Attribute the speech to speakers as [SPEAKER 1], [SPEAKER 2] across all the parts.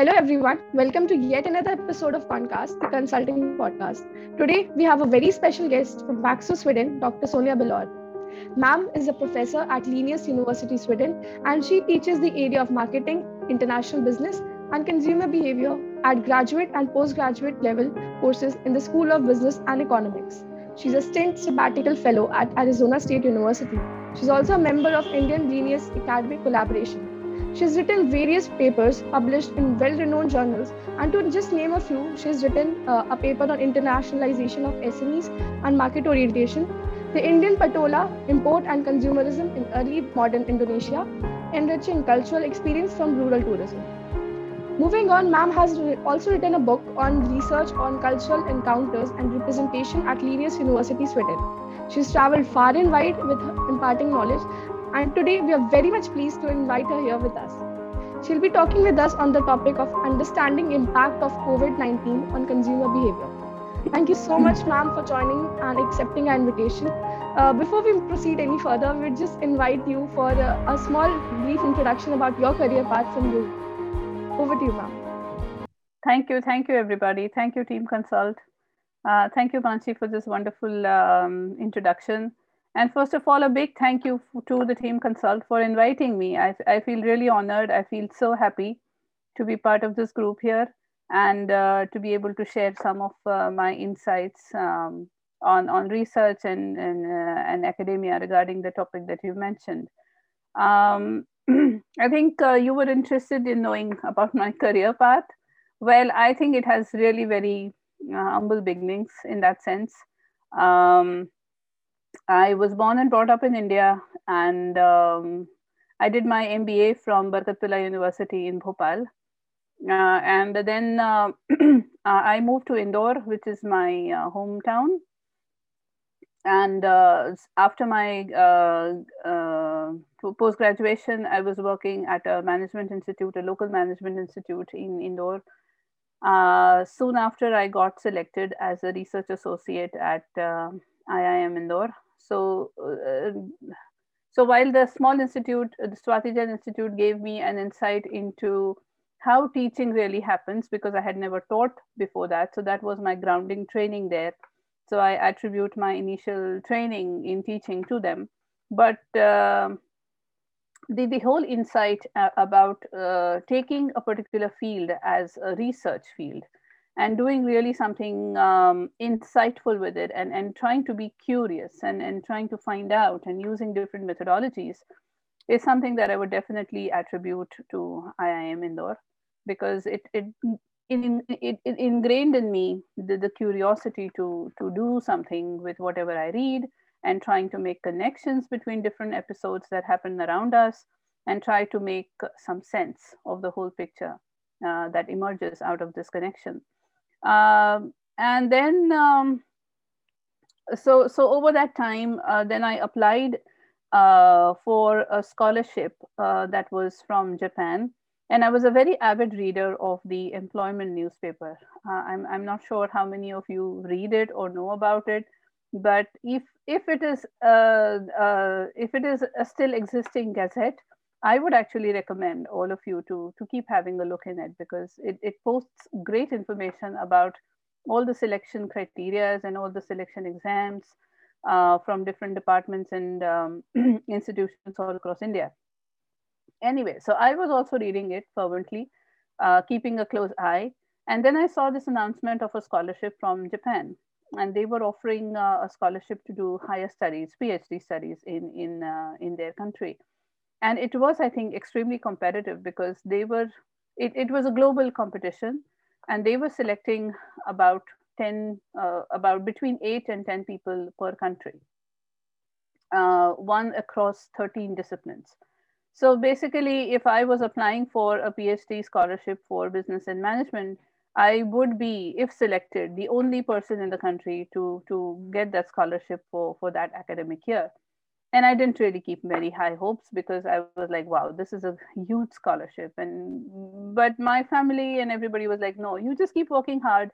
[SPEAKER 1] hello everyone. Welcome to yet another episode of Concast, the consulting podcast. Today we have a very special guest from Växjö, Sweden, Dr. Sonia Billore. Ma'am is a professor at Linnaeus University, Sweden, and she teaches the area of marketing, international business, and consumer behavior at graduate and postgraduate level courses in the School of Business and Economics. She's a stint sabbatical fellow at Arizona State University. She's also a member of Indian Linnaeus Academic Collaboration she has written various papers published in well renowned journals, and to just name a few, she has written uh, a paper on internationalization of SMEs and market orientation, the Indian Patola, import and consumerism in early modern Indonesia, enriching cultural experience from rural tourism. Moving on, ma'am has also written a book on research on cultural encounters and representation at Linnaeus University, Sweden. She's traveled far and wide with imparting knowledge and today we are very much pleased to invite her here with us. She'll be talking with us on the topic of understanding impact of COVID-19 on consumer behavior. Thank you so much, ma'am, for joining and accepting our invitation. Uh, before we proceed any further, we'd just invite you for a, a small, brief introduction about your career path from you. Over to you, ma'am.
[SPEAKER 2] Thank you. Thank you, everybody. Thank you, Team Consult. Uh, thank you, Bansi, for this wonderful um, introduction. And first of all, a big thank you to the Team Consult for inviting me. I, I feel really honored. I feel so happy to be part of this group here and uh, to be able to share some of uh, my insights um, on, on research and, and, uh, and academia regarding the topic that you mentioned. Um, I think uh, you were interested in knowing about my career path. Well, I think it has really very uh, humble beginnings in that sense. Um, I was born and brought up in India, and um, I did my MBA from Barkatullah University in Bhopal. Uh, and then uh, uh, I moved to Indore, which is my uh, hometown. And uh, after my uh, post graduation, I was working at a management institute, a local management institute in Indore. soon after, I got selected as a research associate at IIM Indore. So, uh, so while the small institute, the Swati Jain Institute gave me an insight into how teaching really happens because I had never taught before that. So that was my grounding training there. So I attribute my initial training in teaching to them. But uh, the, the whole insight uh, about uh, taking a particular field as a research field and doing really something um, insightful with it and, and trying to be curious and, and trying to find out and using different methodologies is something that I would definitely attribute to IIM Indore because it, it, it, it, it ingrained in me the, the curiosity to, to do something with whatever I read and trying to make connections between different episodes that happen around us and try to make some sense of the whole picture uh, that emerges out of this connection. Um, and then, um, so, so over that time, uh, then I applied uh, for a scholarship uh, that was from Japan. And I was a very avid reader of the employment newspaper. Uh, I'm, I'm not sure how many of you read it or know about it, but if, if it is, uh, uh, if it is a still existing gazette, I would actually recommend all of you to, to keep having a look in it because it, it posts great information about all the selection criteria and all the selection exams uh, from different departments and um, institutions all across India. Anyway, so I was also reading it fervently, uh, keeping a close eye. And then I saw this announcement of a scholarship from Japan. And they were offering uh, a scholarship to do higher studies, PhD studies in, in, uh, in their country and it was i think extremely competitive because they were it, it was a global competition and they were selecting about 10 uh, about between 8 and 10 people per country uh, one across 13 disciplines. So basically if i was applying for a phd scholarship for business and management i would be if selected the only person in the country to to get that scholarship for for that academic year and I didn't really keep very high hopes because I was like, wow, this is a huge scholarship. And but my family and everybody was like, no, you just keep working hard.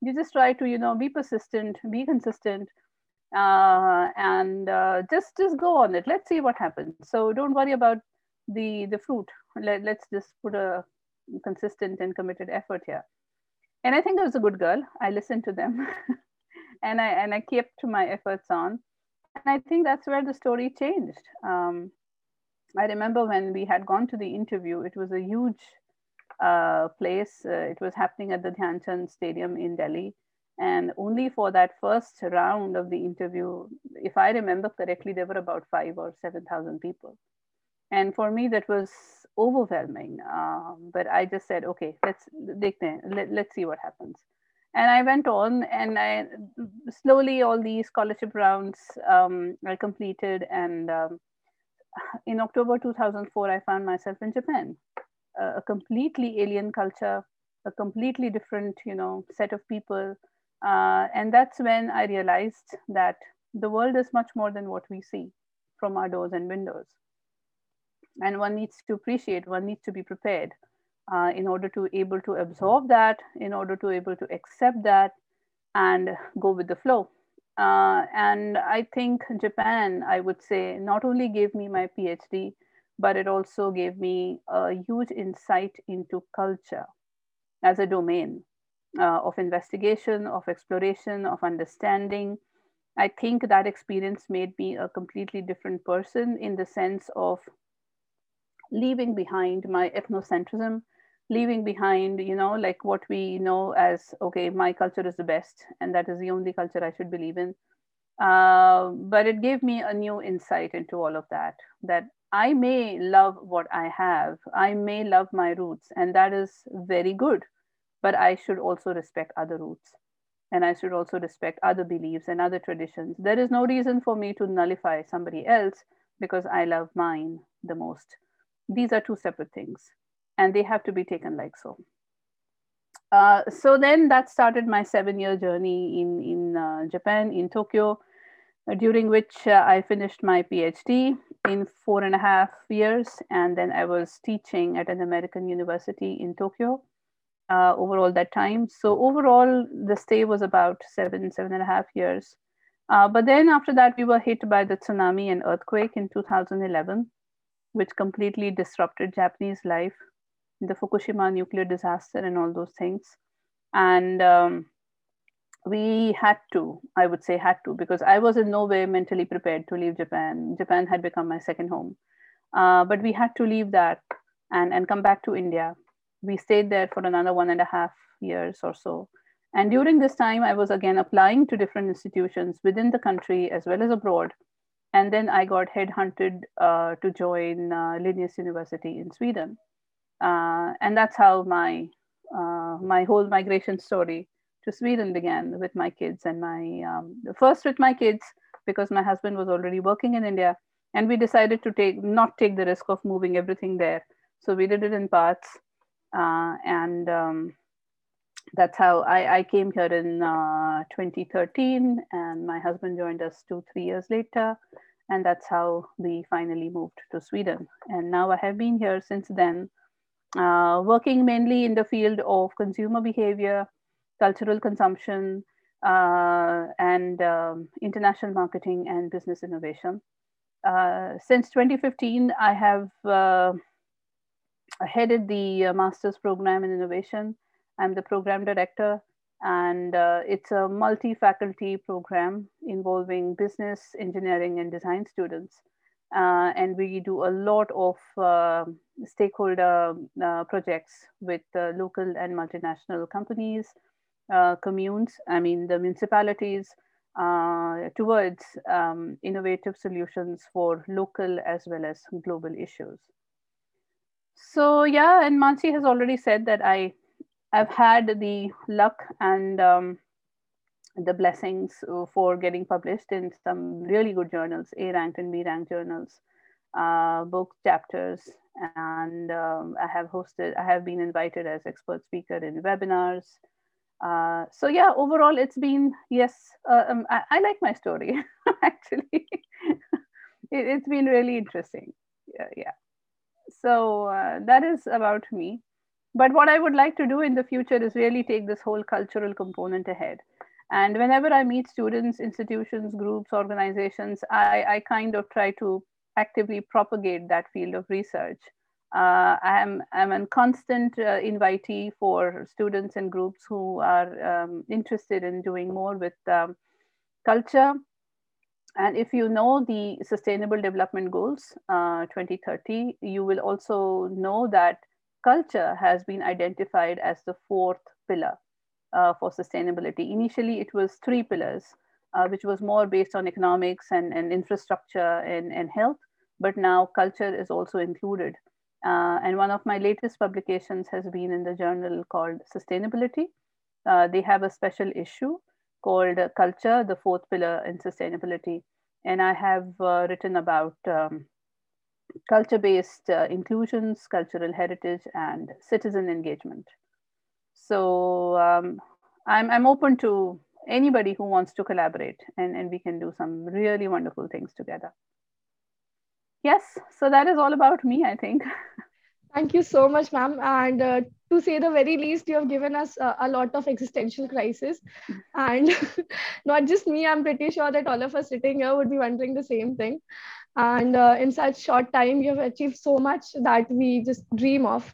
[SPEAKER 2] You just try to, you know, be persistent, be consistent, uh, and uh, just just go on it. Let's see what happens. So don't worry about the the fruit. Let, let's just put a consistent and committed effort here. And I think I was a good girl. I listened to them and I and I kept my efforts on. And I think that's where the story changed. Um, I remember when we had gone to the interview, it was a huge uh, place. Uh, it was happening at the Dhyan Stadium in Delhi. And only for that first round of the interview, if I remember correctly, there were about five or 7,000 people. And for me, that was overwhelming. Um, but I just said, okay, let's, let, let's see what happens. And I went on and I slowly all these scholarship rounds um, I completed. And um, in October 2004, I found myself in Japan a completely alien culture, a completely different, you know, set of people. Uh, and that's when I realized that the world is much more than what we see from our doors and windows. And one needs to appreciate, one needs to be prepared uh, in order to able to absorb that, in order to able to accept that and go with the flow. Uh, and I think Japan, I would say, not only gave me my PhD, but it also gave me a huge insight into culture as a domain uh, of investigation, of exploration, of understanding. I think that experience made me a completely different person in the sense of leaving behind my ethnocentrism, leaving behind, you know, like what we know as, okay, my culture is the best, and that is the only culture I should believe in. Uh, but it gave me a new insight into all of that, that I may love what I have, I may love my roots, and that is very good. But I should also respect other roots, and I should also respect other beliefs and other traditions. There is no reason for me to nullify somebody else because I love mine the most. These are two separate things, and they have to be taken like so. Uh, so then that started my seven year journey in, in uh, Japan, in Tokyo, uh, during which uh, I finished my PhD in four and a half years. And then I was teaching at an American university in Tokyo uh, overall that time. So overall, the stay was about seven, seven and a half years. Uh, but then after that, we were hit by the tsunami and earthquake in 2011, which completely disrupted Japanese life, the Fukushima nuclear disaster, and all those things. And um, we had to, I would say, had to, because I was in no way mentally prepared to leave Japan. Japan had become my second home. Uh, but we had to leave that and, and come back to India. We stayed there for another one and a half years or so. And during this time, I was again applying to different institutions within the country as well as abroad. And then I got headhunted uh, to join uh, Linnaeus University in Sweden. Uh, and that's how my, uh, my whole migration story to Sweden began with my kids and my um, first with my kids because my husband was already working in India, and we decided to take not take the risk of moving everything there. So we did it in parts, uh, and um, that's how I, I, came here in uh, 2013, and my husband joined us two three years later, and that's how we finally moved to Sweden. And now I have been here since then, uh, working mainly in the field of consumer behavior cultural consumption, uh, and um, international marketing and business innovation. Uh, since 2015, I have uh, headed the uh, master's program in innovation. I'm the program director, and uh, it's a multi faculty program involving business, engineering, and design students. Uh, and we do a lot of stakeholder projects with local and multinational companies, uh, communes, I mean the municipalities, uh, towards um, innovative solutions for local as well as global issues. So yeah, and Mansi has already said that I, I've had the luck and um, the blessings for getting published in some really good journals, A ranked and B ranked journals, uh, book chapters, and um, I have hosted, I have been invited as expert speaker in webinars, uh, so yeah, overall, it's been yes. Uh, um, I, I, like my story actually. it, has been really interesting. Yeah, yeah. So uh, that is about me. But what I would like to do in the future is really take this whole cultural component ahead. And whenever I meet students, institutions, groups, organizations, I, I kind of try to actively propagate that field of research Uh, I'm, I'm a constant uh, invitee for students and groups who are um, interested in doing more with um, culture. And if you know the Sustainable Development Goals uh, 2030, you will also know that culture has been identified as the fourth pillar uh, for sustainability. Initially, it was three pillars, uh, which was more based on economics and, and infrastructure and, and health, but now culture is also included. Uh, and one of my latest publications has been in the journal called Sustainability. Uh, they have a special issue called Culture, the Fourth Pillar in Sustainability. And I have uh, written about um, culture based uh, inclusions, cultural heritage, and citizen engagement. So um, I'm, I'm open to anybody who wants to collaborate, and, and we can do some really wonderful things together. Yes, so that is all about me, I think.
[SPEAKER 1] Thank you so much, ma'am. And uh, to say the very least, you have given us uh, a lot of existential crisis. And not just me, I'm pretty sure that all of us sitting here would be wondering the same thing. And uh, in such short time, you have achieved so much that we just dream of.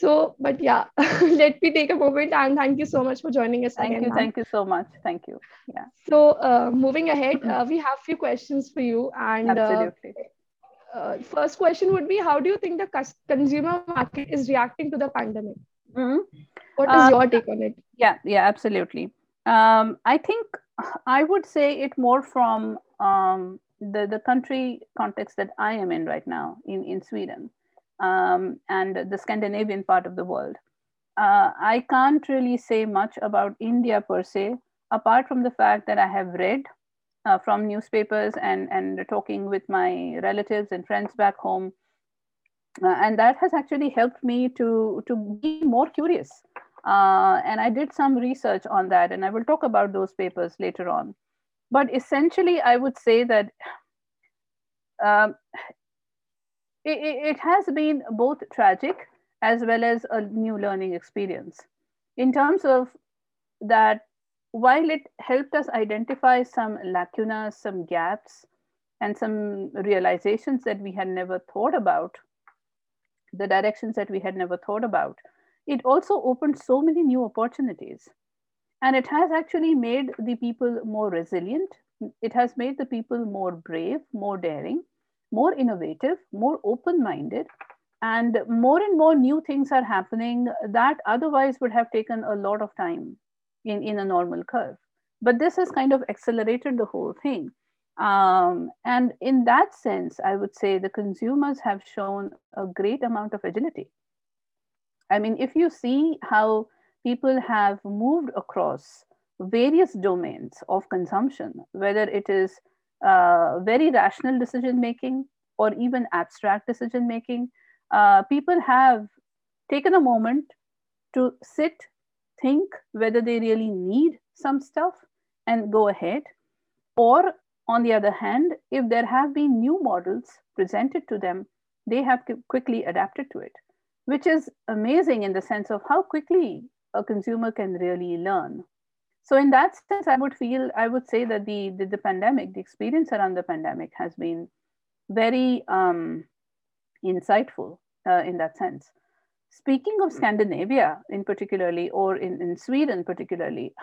[SPEAKER 1] So, but yeah, let me take a moment and thank you so much for joining us.
[SPEAKER 2] Thank
[SPEAKER 1] again,
[SPEAKER 2] you. Thank you so much. Thank you. Yeah.
[SPEAKER 1] So, uh, moving ahead, uh, we have few questions for you. And uh,
[SPEAKER 2] Absolutely.
[SPEAKER 1] uh, first question would be How do you think the cus- consumer market is reacting to the pandemic?
[SPEAKER 2] Mhm.
[SPEAKER 1] What is
[SPEAKER 2] Uh,
[SPEAKER 1] your take on it?
[SPEAKER 2] Yeah, yeah, absolutely. Um, I think I would say it more from um, the the country context that I am in right now in in Sweden um, and the Scandinavian part of the world. Uh, I can't really say much about India per se, apart from the fact that I have read uh, from newspapers and and talking with my relatives and friends back home, uh, and that has actually helped me to to be more curious uh, and I did some research on that, and I will talk about those papers later on. But essentially, I would say that um, it, it has been both tragic as well as a new learning experience in terms of that while it helped us identify some lacunas, some gaps, and some realizations that we had never thought about, the directions that we had never thought about, it also opened so many new opportunities. And it has actually made the people more resilient. It has made the people more brave, more daring, more innovative, more open minded. And more and more new things are happening that otherwise would have taken a lot of time in, in a normal curve. But this has kind of accelerated the whole thing. Um, and in that sense, I would say the consumers have shown a great amount of agility. I mean, if you see how people have moved across various domains of consumption, whether it is uh, very rational decision making or even abstract decision making, uh, people have taken a moment to sit, think whether they really need some stuff and go ahead. Or, on the other hand, if there have been new models presented to them, they have quickly adapted to it, which is amazing in the sense of how quickly a consumer can really learn. So, in that sense, I would feel, I would say that the, the, the pandemic, the experience around the pandemic has been very um, insightful uh, in that sense. Speaking of Scandinavia in particularly, or in, in Sweden particularly,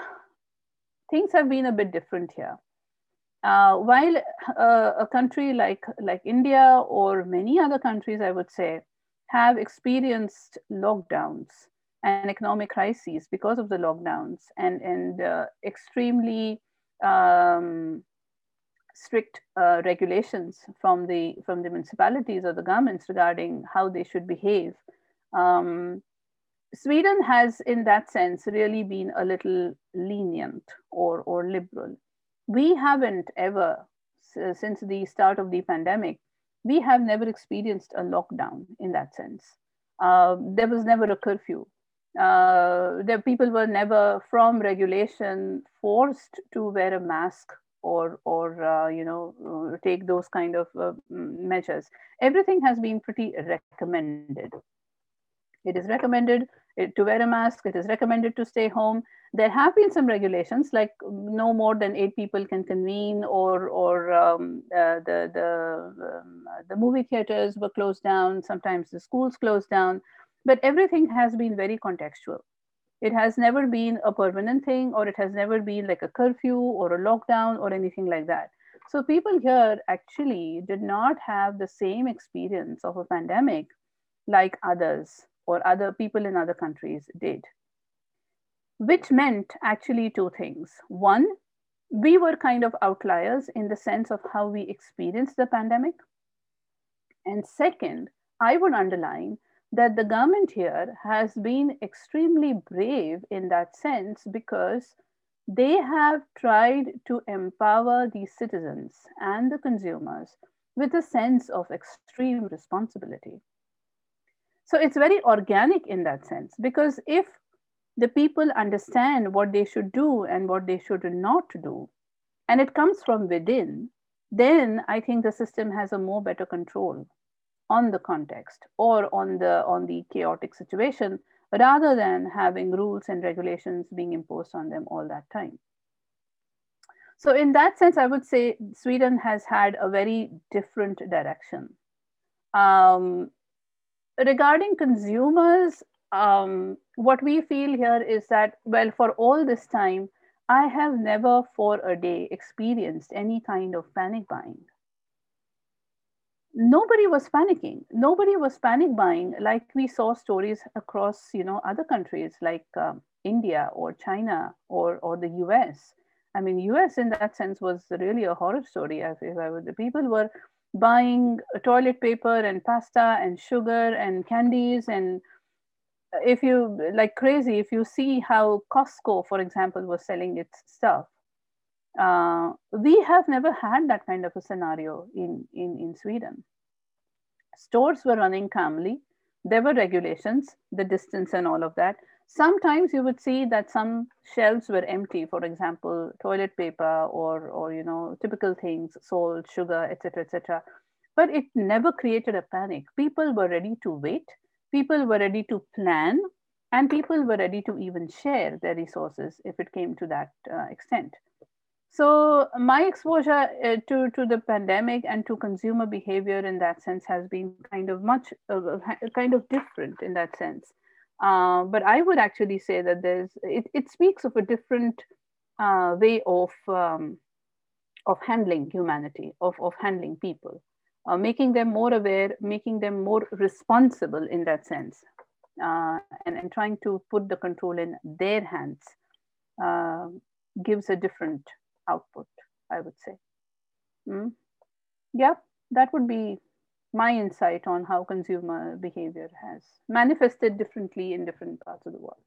[SPEAKER 2] things have been a bit different here. Uh, while uh, a country like, like India or many other countries, I would say, have experienced lockdowns and economic crises because of the lockdowns and, and uh, extremely um, strict uh, regulations from the from the municipalities or the governments regarding how they should behave. Um, Sweden has, in that sense, really been a little lenient or or liberal. We haven't ever, since the start of the pandemic, we have never experienced a lockdown in that sense. Uh, there was never a curfew. Uh, the people were never, from regulation, forced to wear a mask or or uh, you know take those kind of uh, measures everything has been pretty recommended It is recommended to wear a mask. It is recommended to stay home. There have been some regulations, like no more than eight people can convene, or or um, uh, the the um, the movie theaters were closed down. Sometimes the schools closed down, but everything has been very contextual. It has never been a permanent thing, or it has never been like a curfew or a lockdown or anything like that. So people here actually did not have the same experience of a pandemic like others or other people in other countries did. Which meant actually two things. One, we were kind of outliers in the sense of how we experienced the pandemic. And second, I would underline that the government here has been extremely brave in that sense because they have tried to empower the citizens and the consumers with a sense of extreme responsibility. So it's very organic in that sense because if the people understand what they should do and what they should not do, and it comes from within, then I think the system has a more better control on the context or on the on the chaotic situation rather than having rules and regulations being imposed on them all that time. So in that sense, I would say Sweden has had a very different direction. Um, regarding consumers, um, what we feel here is that, well, for all this time, I have never for a day experienced any kind of panic buying. Nobody was panicking. Nobody was panic buying like we saw stories across, you know, other countries like um, India or China or or the U.S. I mean, U.S. in that sense was really a horror story. If, if I would, the people were buying toilet paper and pasta and sugar and candies and if you like crazy if you see how costco for example was selling its stuff uh, we have never had that kind of a scenario in, in, in sweden. Stores were running calmly. There were regulations the distance and all of that. Sometimes you would see that some shelves were empty for example toilet paper or or you know typical things salt sugar etc etc but it never created a panic. People were ready to wait. People were ready to plan. And people were ready to even share their resources if it came to that uh, extent so my exposure uh, to, to the pandemic and to consumer behavior in that sense has been kind of much uh, kind of different in that sense. Uh, but I would actually say that there's it, it speaks of a different uh, way of um, of handling humanity, of, of handling people, uh, making them more aware, making them more responsible in that sense, uh, and, and trying to put the control in their hands uh, gives a different output, I would say. Mm? Yeah, that would be my insight on how consumer behavior has manifested differently in different parts of the world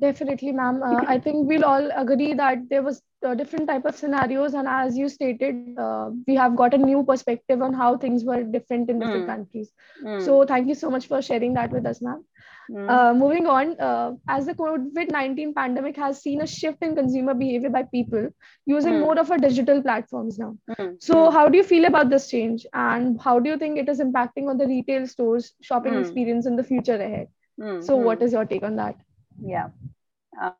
[SPEAKER 1] definitely ma'am uh, i think we'll all agree that there was uh, different type of scenarios and as you stated uh, we have got a new perspective on how things were different in different mm. countries mm. so thank you so much for sharing that with us ma'am mm. uh, moving on uh, as the covid-19 pandemic has seen a shift in consumer behavior by people using hmm. more of a digital platforms now. Hmm. so hmm. how do you feel about this change? And how do you think it is impacting on the retail stores shopping experience in the future ahead? So what is your take on that?
[SPEAKER 2] Yeah.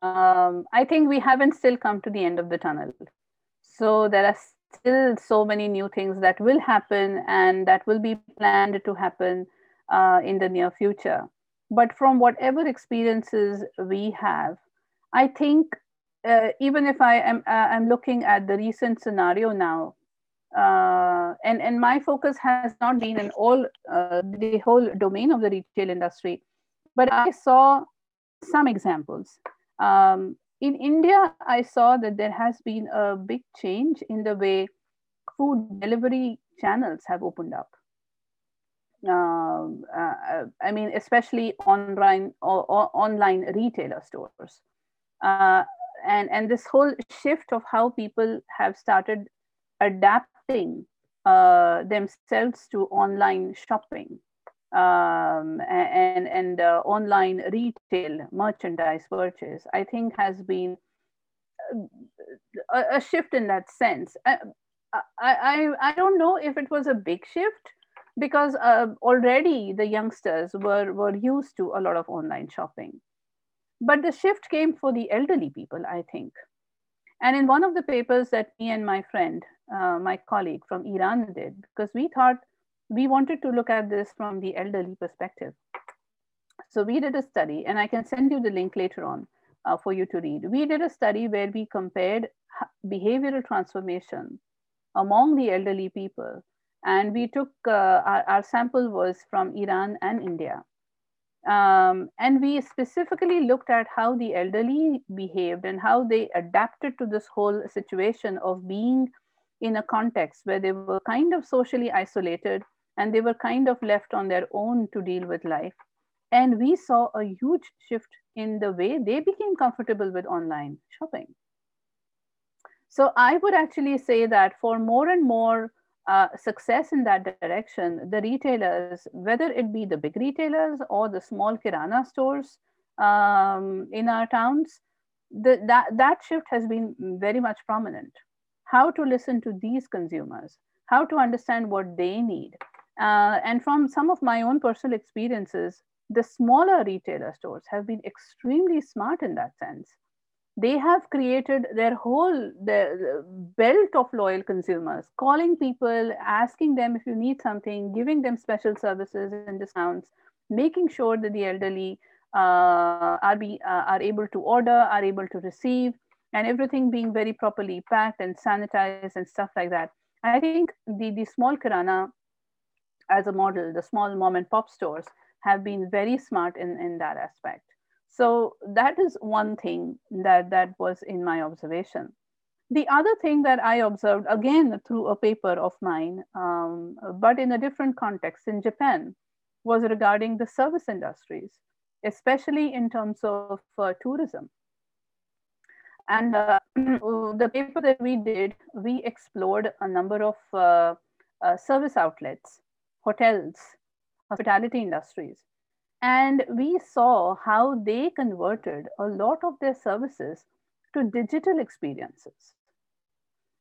[SPEAKER 2] Um, i think we haven't still come to the end of the tunnel. So there are still so many new things that will happen and that will be planned to happen uh, in the near future but from whatever experiences we have i think uh, even if i am uh, i'm looking at the recent scenario now uh, and and my focus has not been in all uh, the whole domain of the retail industry but i saw some examples. Um, in India, I saw that there has been a big change in the way food delivery channels have opened up. Um, uh, I mean, especially online or, or online retailer stores. Uh, and, and this whole shift of how people have started adapting uh, themselves to online shopping um, and and uh, online retail merchandise purchase, I think has been uh, a, a shift in that sense. I, I, I don't know if it was a big shift, because uh, already the youngsters were, were used to a lot of online shopping. But the shift came for the elderly people, I think. And in one of the papers that me and my friend, uh, my colleague from Iran did, because we thought we wanted to look at this from the elderly perspective. So we did a study, and I can send you the link later on uh, for you to read. We did a study where we compared behavioral transformation among the elderly people. And we took, uh, our, our, sample was from Iran and India. Um, and we specifically looked at how the elderly behaved and how they adapted to this whole situation of being in a context where they were kind of socially isolated and they were kind of left on their own to deal with life. And we saw a huge shift in the way they became comfortable with online shopping. So I would actually say that for more and more uh, success in that direction, the retailers, whether it be the big retailers or the small kirana stores um, in our towns, the, that, that shift has been very much prominent. How to listen to these consumers, how to understand what they need. Uh, and from some of my own personal experiences, the smaller retailer stores have been extremely smart in that sense they have created their whole their belt of loyal consumers calling people asking them if you need something giving them special services and discounts making sure that the elderly uh, are, be, uh, are able to order are able to receive and everything being very properly packed and sanitized and stuff like that. I think the, the small kirana as a model the small mom and pop stores have been very smart in, in that aspect so that is one thing that, that was in my observation. The other thing that I observed, again through a paper of mine, um, but in a different context in Japan, was regarding the service industries, especially in terms of uh, tourism. And uh, the paper that we did, we explored a number of uh, uh service outlets, hotels, hospitality industries, and we saw how they converted a lot of their services to digital experiences.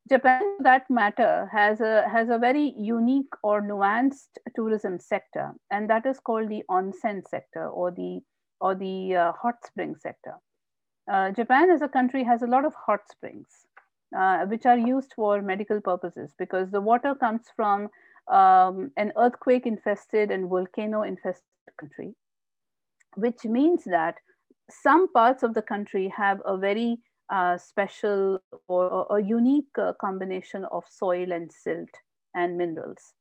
[SPEAKER 2] Japan, for that matter, has a, has a very unique or nuanced tourism sector, and that is called the onsen sector or the, or the uh, hot spring sector. Uh, Japan as a country has a lot of hot springs, uh, which are used for medical purposes because the water comes from um, an earthquake infested and volcano infested country which means that some parts of the country have a very uh, special or, a unique uh, combination of soil and silt and minerals.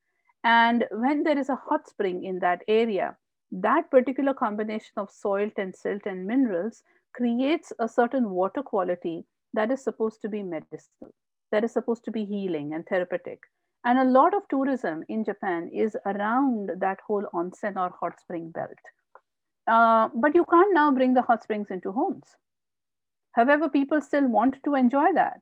[SPEAKER 2] And when there is a hot spring in that area, that particular combination of soil and silt and minerals creates a certain water quality that is supposed to be medicinal, that is supposed to be healing and therapeutic. And a lot of tourism in Japan is around that whole onsen or hot spring belt. Uh, but you can't now bring the hot springs into homes. However, people still want to enjoy that.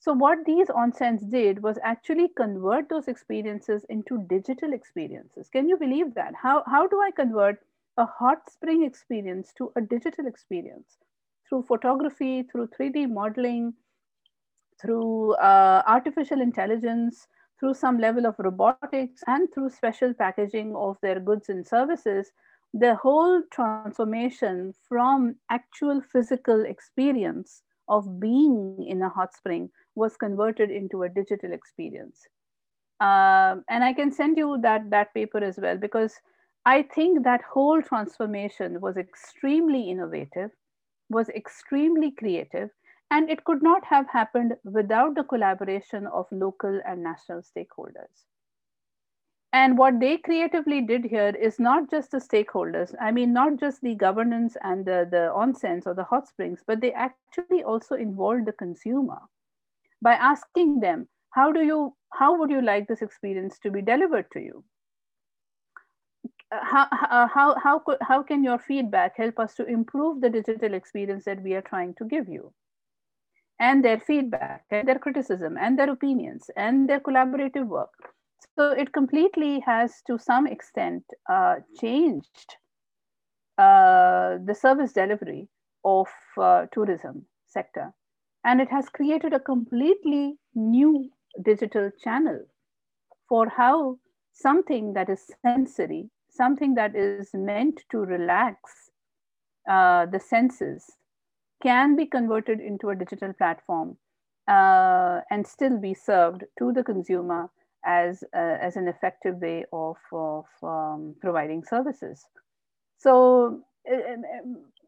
[SPEAKER 2] So, what these onsens did was actually convert those experiences into digital experiences. Can you believe that? How, how do I convert a hot spring experience to a digital experience? Through photography, through 3D modeling, through uh, artificial intelligence, through some level of robotics, and through special packaging of their goods and services the whole transformation from actual physical experience of being in a hot spring was converted into a digital experience. Um, and I can send you that, that paper as well, because I think that whole transformation was extremely innovative, was extremely creative, and it could not have happened without the collaboration of local and national stakeholders. And what they creatively did here is not just the stakeholders, I mean, not just the governance and the, the onsens or the hot springs, but they actually also involved the consumer by asking them, how do you, how would you like this experience to be delivered to you? How, how, how, how can your feedback help us to improve the digital experience that we are trying to give you? And their feedback and their criticism and their opinions and their collaborative work so it completely has, to some extent, uh, changed uh, the service delivery of uh, tourism sector, and it has created a completely new digital channel for how something that is sensory, something that is meant to relax uh, the senses, can be converted into a digital platform uh, and still be served to the consumer as, uh, as an effective way of, of um, providing services. So, uh, uh,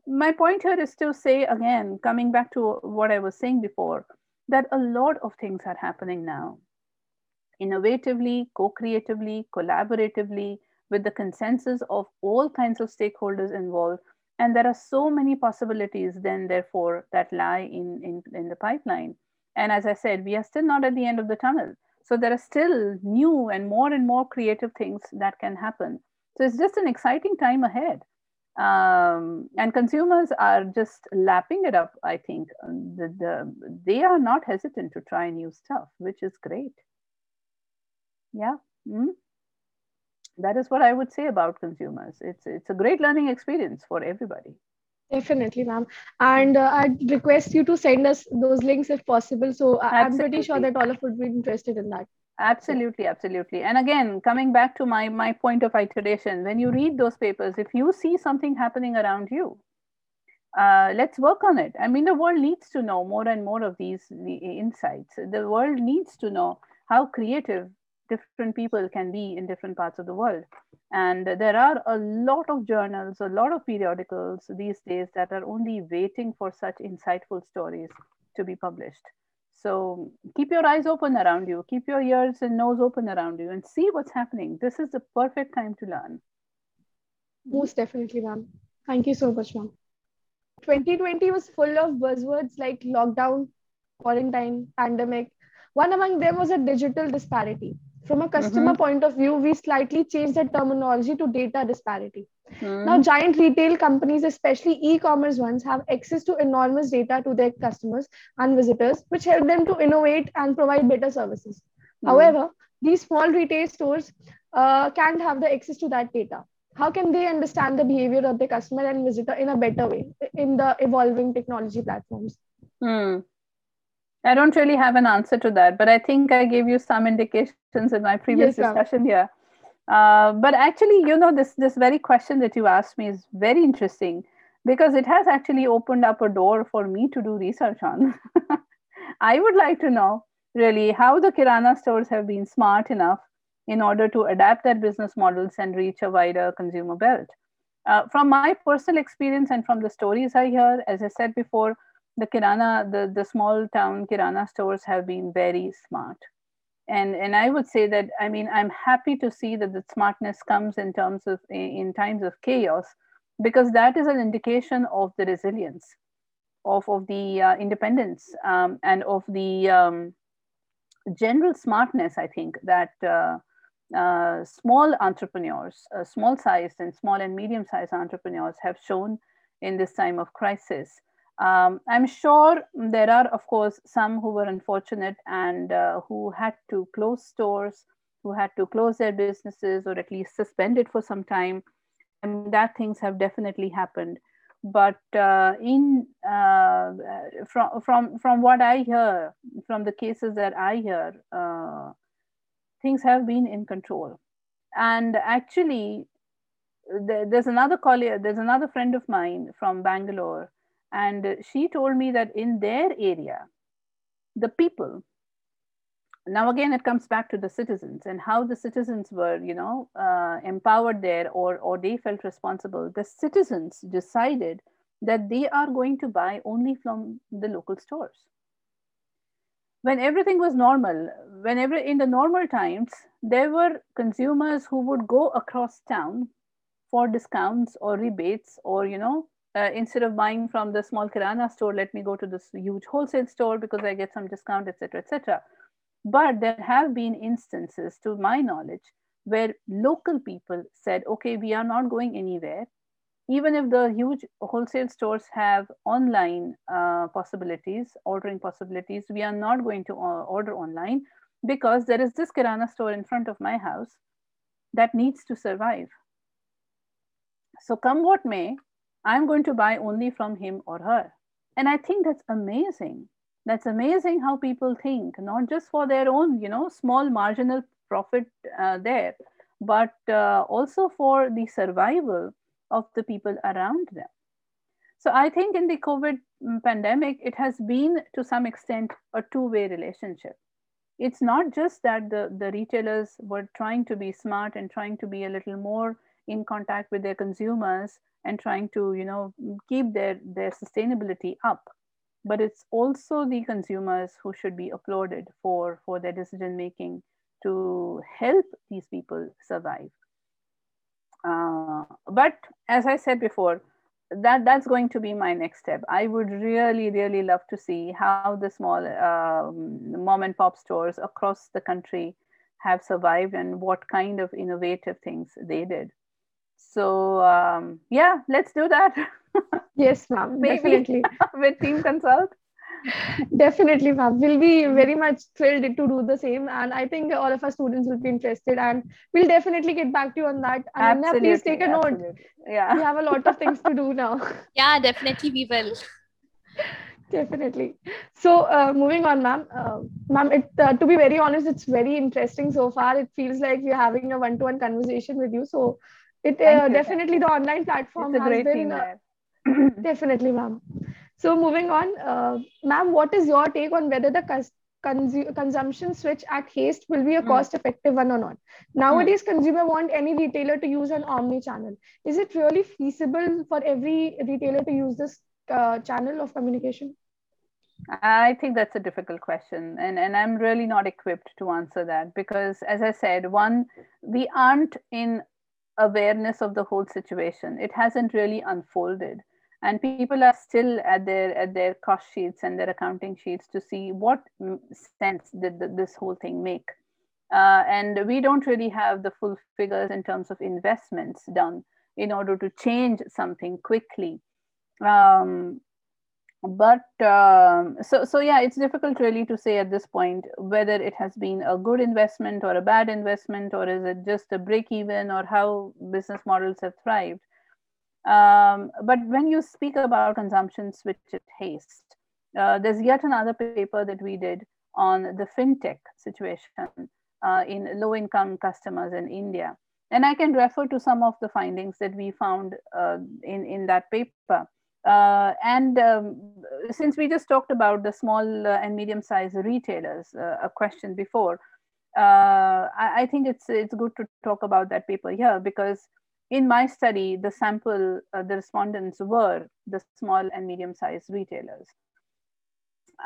[SPEAKER 2] my point here is to say again, coming back to what I was saying before, that a lot of things are happening now innovatively, co creatively, collaboratively, with the consensus of all kinds of stakeholders involved. And there are so many possibilities, then, therefore, that lie in, in, in the pipeline. And as I said, we are still not at the end of the tunnel. So there are still new and more and more creative things that can happen. So it's just an exciting time ahead. Um, and consumers are just lapping it up, I think. The, the, they are not hesitant to try new stuff, which is great yeah mm-hmm. that is what i would say about consumers it's it's a great learning experience for everybody
[SPEAKER 1] definitely ma'am. And uh, i'd request you to send us those links if possible. So absolutely. i'm pretty sure that all of would be interested in that.
[SPEAKER 2] Absolutely absolutely. And again coming back to my my point of iteration when you read those papers if you see something happening around you uh, let's work on it. I mean the world needs to know more and more of these the insights. The world needs to know how creative different people can be in different parts of the world. And there are a lot of journals, a lot of periodicals these days that are only waiting for such insightful stories to be published. So keep your eyes open around you, keep your ears and nose open around you, and see what's happening. This is the perfect time to learn.
[SPEAKER 1] Most definitely, ma'am. Thank you so much, ma'am. 2020 was full of buzzwords like lockdown, quarantine, pandemic. One among them was a digital disparity. From a customer mm-hmm. point of view, we slightly change the terminology to data disparity. Mm. Now, giant retail companies, especially e commerce ones, have access to enormous data to their customers and visitors, which help them to innovate and provide better services. Mm. However, these small retail stores uh, can't have the access to that data. How can they understand the behavior of the customer and visitor in a better way in the evolving technology platforms?
[SPEAKER 2] Mm. I don't really have an answer to that, but I think I gave you some indications in my previous yes, discussion here. Uh, but actually, you know, this this very question that you asked me is very interesting because it has actually opened up a door for me to do research on. I would like to know really how the Kirana stores have been smart enough in order to adapt their business models and reach a wider consumer belt. Uh, from my personal experience and from the stories I hear, as I said before, the kirana the, the small town kirana stores have been very smart. And and i would say that i mean i'm happy to see that the smartness comes in terms of in times of chaos because that is an indication of the resilience of of the uh, independence um, and of the um, general smartness i think that uh, uh, small entrepreneurs uh, small sized and small and medium sized entrepreneurs have shown in this time of crisis um, I'm sure there are, of course, some who were unfortunate and uh, who had to close stores, who had to close their businesses or at least suspend it for some time. And that things have definitely happened. But uh, in uh, from from from what I hear, from the cases that I hear, uh, things have been in control. And actually, there's another colleague, there's another friend of mine from Bangalore and she told me that in their area, the people, now again, it comes back to the citizens and how the citizens were, you know, uh, empowered there or, or they felt responsible. The citizens decided that they are going to buy only from the local stores. When everything was normal, whenever in the normal times, there were consumers who would go across town for discounts or rebates or, you know, uh, instead of buying from the small kirana store, let me go to this huge wholesale store because I get some discount, etc., etc. But there have been instances, to my knowledge, where local people said, okay, we are not going anywhere. Even if the huge wholesale stores have online uh, possibilities, ordering possibilities, we are not going to uh, order online because there is this kirana store in front of my house that needs to survive. So, come what may, I'm going to buy only from him or her. And I think that's amazing. That's amazing how people think, not just for their own, you know, small marginal profit uh, there, but uh, also for the survival of the people around them. So I think in the COVID mm, pandemic, it has been to some extent a two way relationship. It's not just that the, the retailers were trying to be smart and trying to be a little more in contact with their consumers and trying to you know keep their their sustainability up. But it's also the consumers who should be applauded for for their decision making to help these people survive. Uh, but as i said before that that's going to be my next step. I would really really love to see how the small um, mom and pop stores across the country have survived and what kind of innovative things they did so um, yeah let's do that.
[SPEAKER 1] Yes ma'am definitely.
[SPEAKER 2] with team consult.
[SPEAKER 1] Definitely ma'am. We'll be very much thrilled to do the same and i think all of our students will be interested and we'll definitely get back to you on that. And Ananya, please take a note.
[SPEAKER 2] yeah.
[SPEAKER 1] We have a lot of things to do now.
[SPEAKER 3] Yeah definitely we will.
[SPEAKER 1] Definitely. So uh, moving on ma'am. Uh, ma'am it, uh, to be very honest it's very interesting so far. It feels like we're having a one-to-one conversation with you. So it uh, definitely the online platform has been uh, definitely ma'am so moving on, uh, ma'am, what is your take on whether the cons- cons- consumption switch at Haste will be a hmm. cost-effective one or not? Nowadays, mm. consumer want any retailer to use an omni-channel. Is it really feasible for every retailer to use this uh, channel of communication?
[SPEAKER 2] I think that's a difficult question, and and I'm really not equipped to answer that because, as I said, one, we aren't in awareness of the whole situation. It hasn't really unfolded. And people are still at their at their cost sheets and their accounting sheets to see what sense did the, this whole thing make. Uh, and we don't really have the full figures in terms of investments done in order to change something quickly. Um, but um, so so yeah it's difficult really to say at this point whether it has been a good investment or a bad investment or is it just a break even or how business models have thrived um, but when you speak about consumption switch at haste, uh, there's yet another paper that we did on the fintech situation uh, in low income customers in India. And I can refer to some of the findings that we found uh, in, in that paper. Uh, and um, since we just talked about the small uh, and medium sized retailers, uh, a question before, I, I, think it's, it's good to talk about that paper here because in my study, the sample, uh, the respondents were the small and medium sized retailers.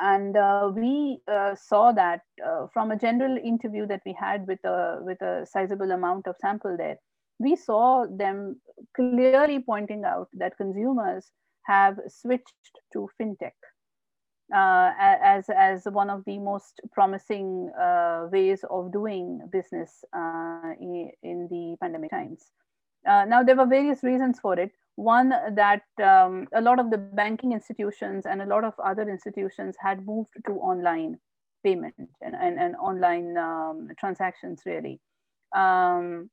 [SPEAKER 2] And uh, we uh, saw that uh, from a general interview that we had with a, with a sizable amount of sample there, we saw them clearly pointing out that consumers have switched to fintech uh, as as one of the most promising uh, ways of doing business uh, in, the pandemic times. Uh, now, there were various reasons for it. One, that um, a lot of the banking institutions and a lot of other institutions had moved to online payment and, and, and online um, transactions, really. Um,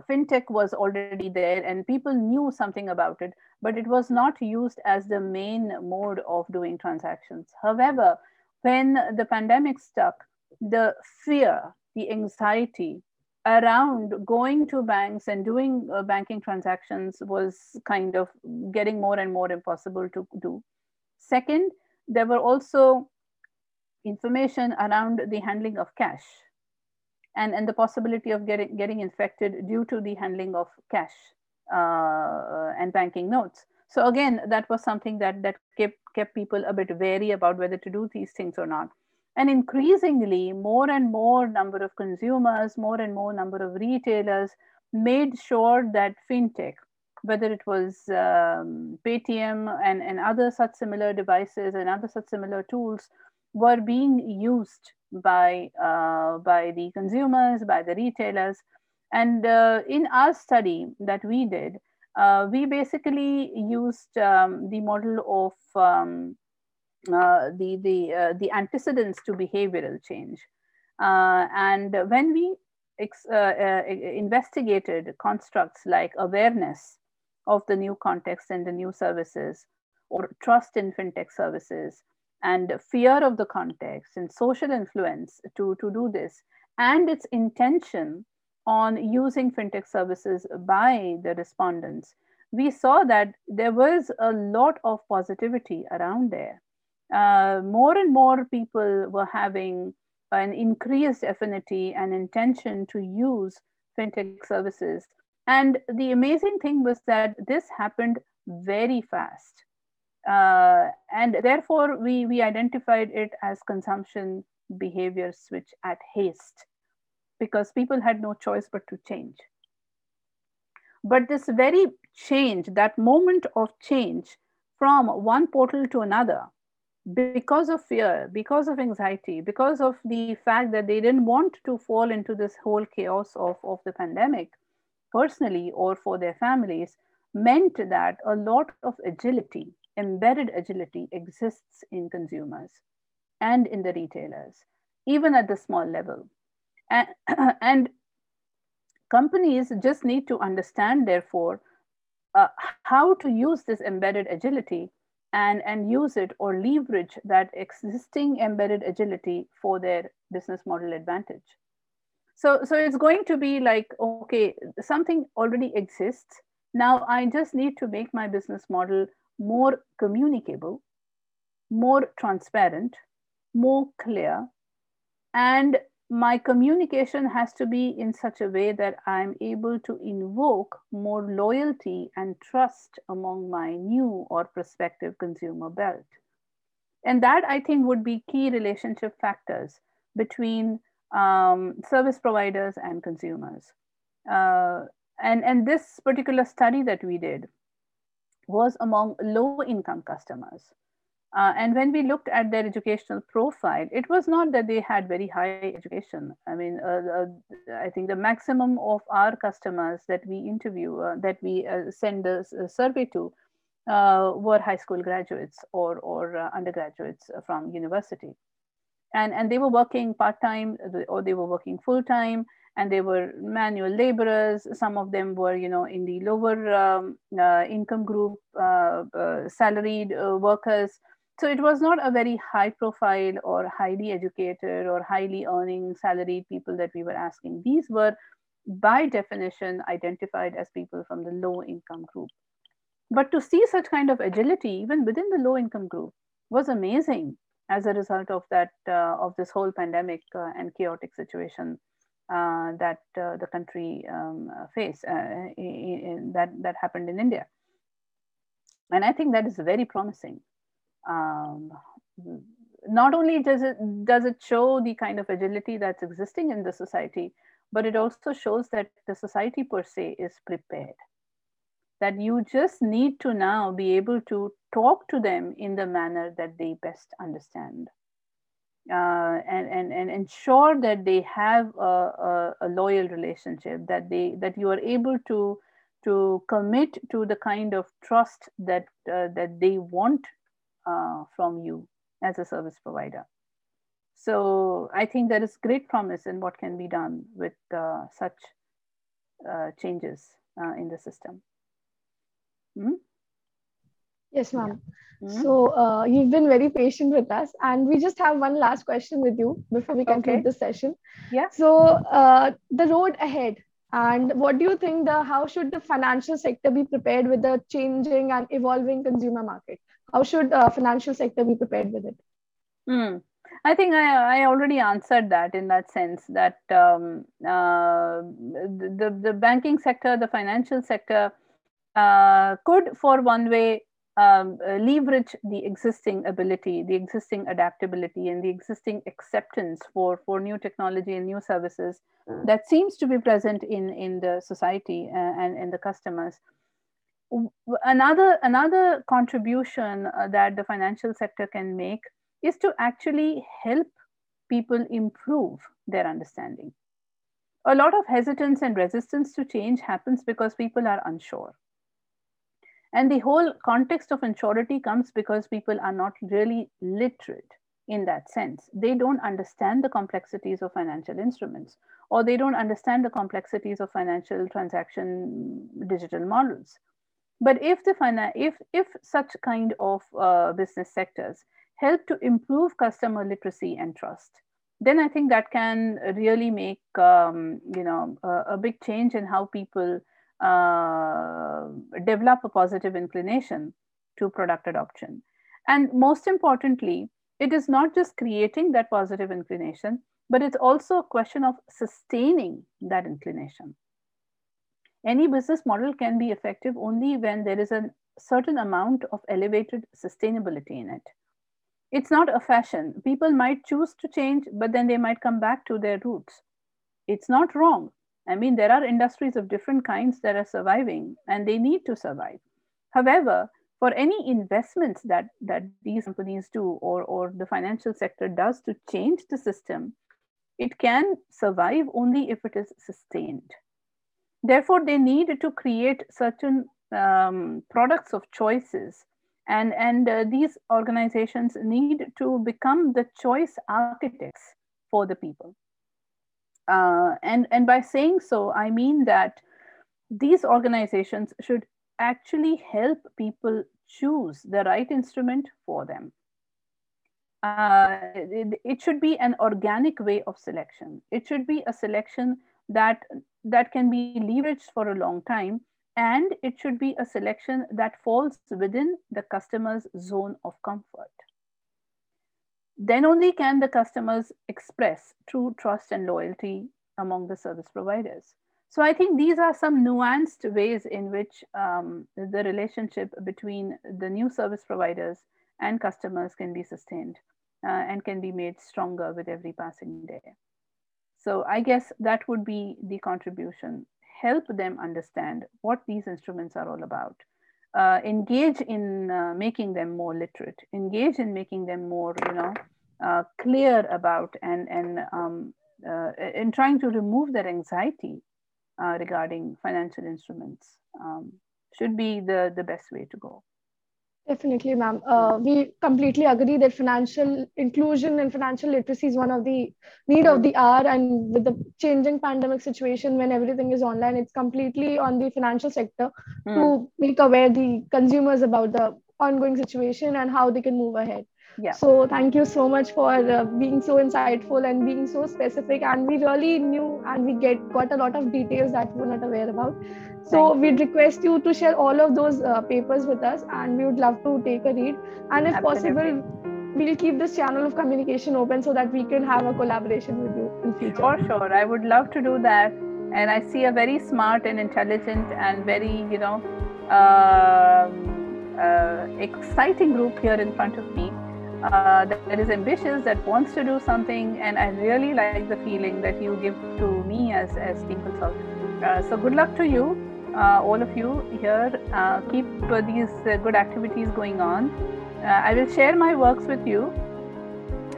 [SPEAKER 2] fintech was already there and people knew something about it, but it was not used as the main mode of doing transactions. However, when the pandemic stuck, the fear, the anxiety, around going to banks and doing uh, banking transactions was kind of getting more and more impossible to do. Second, there were also information around the handling of cash and, and the possibility of getting, getting infected due to the handling of cash uh, and banking notes. So again, that was something that, that kept, kept people a bit wary about whether to do these things or not and increasingly more and more number of consumers more and more number of retailers made sure that fintech whether it was um, paytm and, and other such similar devices and other such similar tools were being used by uh, by the consumers by the retailers and uh, in our study that we did uh, we basically used um, the model of um, uh, the the uh, the antecedents to behavioral change. Uh, and when we ex- investigated constructs like awareness of the new context and the new services, or trust in fintech services, and fear of the context and social influence to, to do this, and its intention on using fintech services by the respondents, we saw that there was a lot of positivity around there. Uh, more and more people were having an increased affinity and intention to use fintech services. And the amazing thing was that this happened very fast. Uh, and therefore, we, we identified it as consumption behavior switch at haste because people had no choice but to change. But this very change, that moment of change from one portal to another, because of fear, because of anxiety, because of the fact that they didn't want to fall into this whole chaos of, of the pandemic personally or for their families, meant that a lot of agility, embedded agility, exists in consumers and in the retailers, even at the small level. And, and companies just need to understand, therefore, uh, how to use this embedded agility and, and use it or leverage that existing embedded agility for their business model advantage. So, so it's going to be like, okay, something already exists. Now I just need to make my business model more communicable, more transparent, more clear, and my communication has to be in such a way that I'm able to invoke more loyalty and trust among my new or prospective consumer belt. And that I think would be key relationship factors between um, service providers and consumers. Uh, and, and this particular study that we did was among low income customers. Uh, and when we looked at their educational profile, it was not that they had very high education. I mean, uh, uh, I think the maximum of our customers that we interview, uh, that we uh, send a, a, survey to, uh, were high school graduates or, or undergraduates from university. And, and they were working part time or they were working full time and they were manual laborers. Some of them were, you know, in the lower um, income group, salaried workers so it was not a very high profile or highly educated or highly earning salaried people that we were asking. These were by definition identified as people from the low income group. But to see such kind of agility even within the low income group was amazing as a result of that uh, of this whole pandemic uh, and chaotic situation uh, that uh, the country um, faced uh, that that happened in India. And I think that is very promising. Um, not only does it does it show the kind of agility that's existing in the society but it also shows that the society per se is prepared. That you just need to now be able to talk to them in the manner that they best understand uh, and, and, and ensure that they have a, a, a, loyal relationship that they that you are able to to commit to the kind of trust that uh, that they want uh, from you as a service provider. So I think there is great promise in what can be done with uh, such uh, changes in the system.
[SPEAKER 1] Hmm? Yes, ma'am. Mm-hmm. So uh, you've been very patient with us, and we just have one last question with you before we conclude okay. the session.
[SPEAKER 2] Yeah.
[SPEAKER 1] So uh, the road ahead, and what do you think? The how should the financial sector be prepared with the changing and evolving consumer market? how should uh, financial sector be prepared with it
[SPEAKER 2] mm. i think I, I already answered that in that sense that um, uh, the, the banking sector the financial sector uh, could for one way um, leverage the existing ability the existing adaptability and the existing acceptance for for new technology and new services that seems to be present in in the society uh, and in the customers. Another another contribution uh, that the financial sector can make is to actually help people improve their understanding. A lot of hesitance and resistance to change happens because people are unsure and the whole context of insurity comes because people are not really literate in that sense. They don't understand the complexities of financial instruments or they don't understand the complexities of financial transaction digital models. But if the if if such kind of uh, business sectors help to improve customer literacy and trust, then I think that can really make um, you know a, a, big change in how people uh, develop a positive inclination to product adoption. And most importantly, it is not just creating that positive inclination, but it's also a question of sustaining that inclination. Any business model can be effective only when there is a certain amount of elevated sustainability in it. It's not a fashion. People might choose to change, but then they might come back to their roots. It's not wrong. I mean, there are industries of different kinds that are surviving and they need to survive. However, for any investments that, that these companies do or, or the financial sector does to change the system, it can survive only if it is sustained. Therefore, they need to create certain um, products of choices and and uh, these organizations need to become the choice architects for the people uh, and and by saying so i mean that these organizations should actually help people choose the right instrument for them uh, it, it, should be an organic way of selection it should be a selection that that can be leveraged for a long time and it should be a selection that falls within the customer's zone of comfort. Then only can the customers express true trust and loyalty among the service providers. So I think these are some nuanced ways in which um, the relationship between the new service providers and customers can be sustained uh, and can be made stronger with every passing day. So I guess that would be the contribution help them understand what these instruments are all about. Uh, engage in uh, making them more literate, engage in making them more, you know, uh, clear about and, and um, uh, in trying to remove their anxiety uh, regarding financial instruments um, should be the, the best way to go.
[SPEAKER 1] Definitely, ma'am. Uh, we completely agree that financial inclusion and financial literacy is one of the need of the hour. And with the changing pandemic situation, when everything is online, it's completely on the financial sector mm. to make aware the consumers about the ongoing situation and how they can move ahead. Yeah. So thank you so much for uh, being so insightful and being so specific. And we really knew and we get got a lot of details that we were not aware about. So we'd request you to share all of those uh, papers with us, and we would love to take a read. And if Absolutely. possible, we'll keep this channel of communication open so that we can have a collaboration with you in future.
[SPEAKER 2] For sure, I would love to do that. And I see a very smart and intelligent and very, you know, um, uh, exciting group here in front of me. Uh, that is ambitious, that wants to do something, and I really like the feeling that you give to me as as team consultant. Uh, so good luck to you uh, all of you here. Uh, keep uh, these good activities going on. I will share my works with you.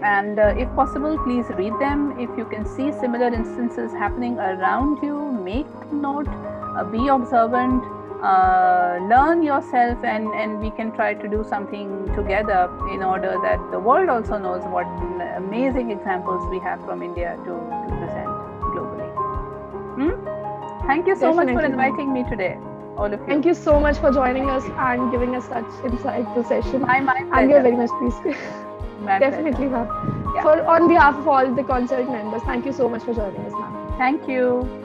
[SPEAKER 2] And if possible, please read them. If you can see similar instances happening around you, make note, be observant, uh, learn yourself and, and we can try to do something together in order that the world also knows what amazing examples we have from India to, to present globally. Hmm? Thank you so Definitely. much for inviting me today. All of you.
[SPEAKER 1] Thank you so much for joining us and giving us such insightful session.
[SPEAKER 2] My, my
[SPEAKER 1] and we are very much pleased. Definitely, ma'am. Yeah. For on behalf of all the concert members, thank you so much for joining us, ma'am.
[SPEAKER 2] Thank you.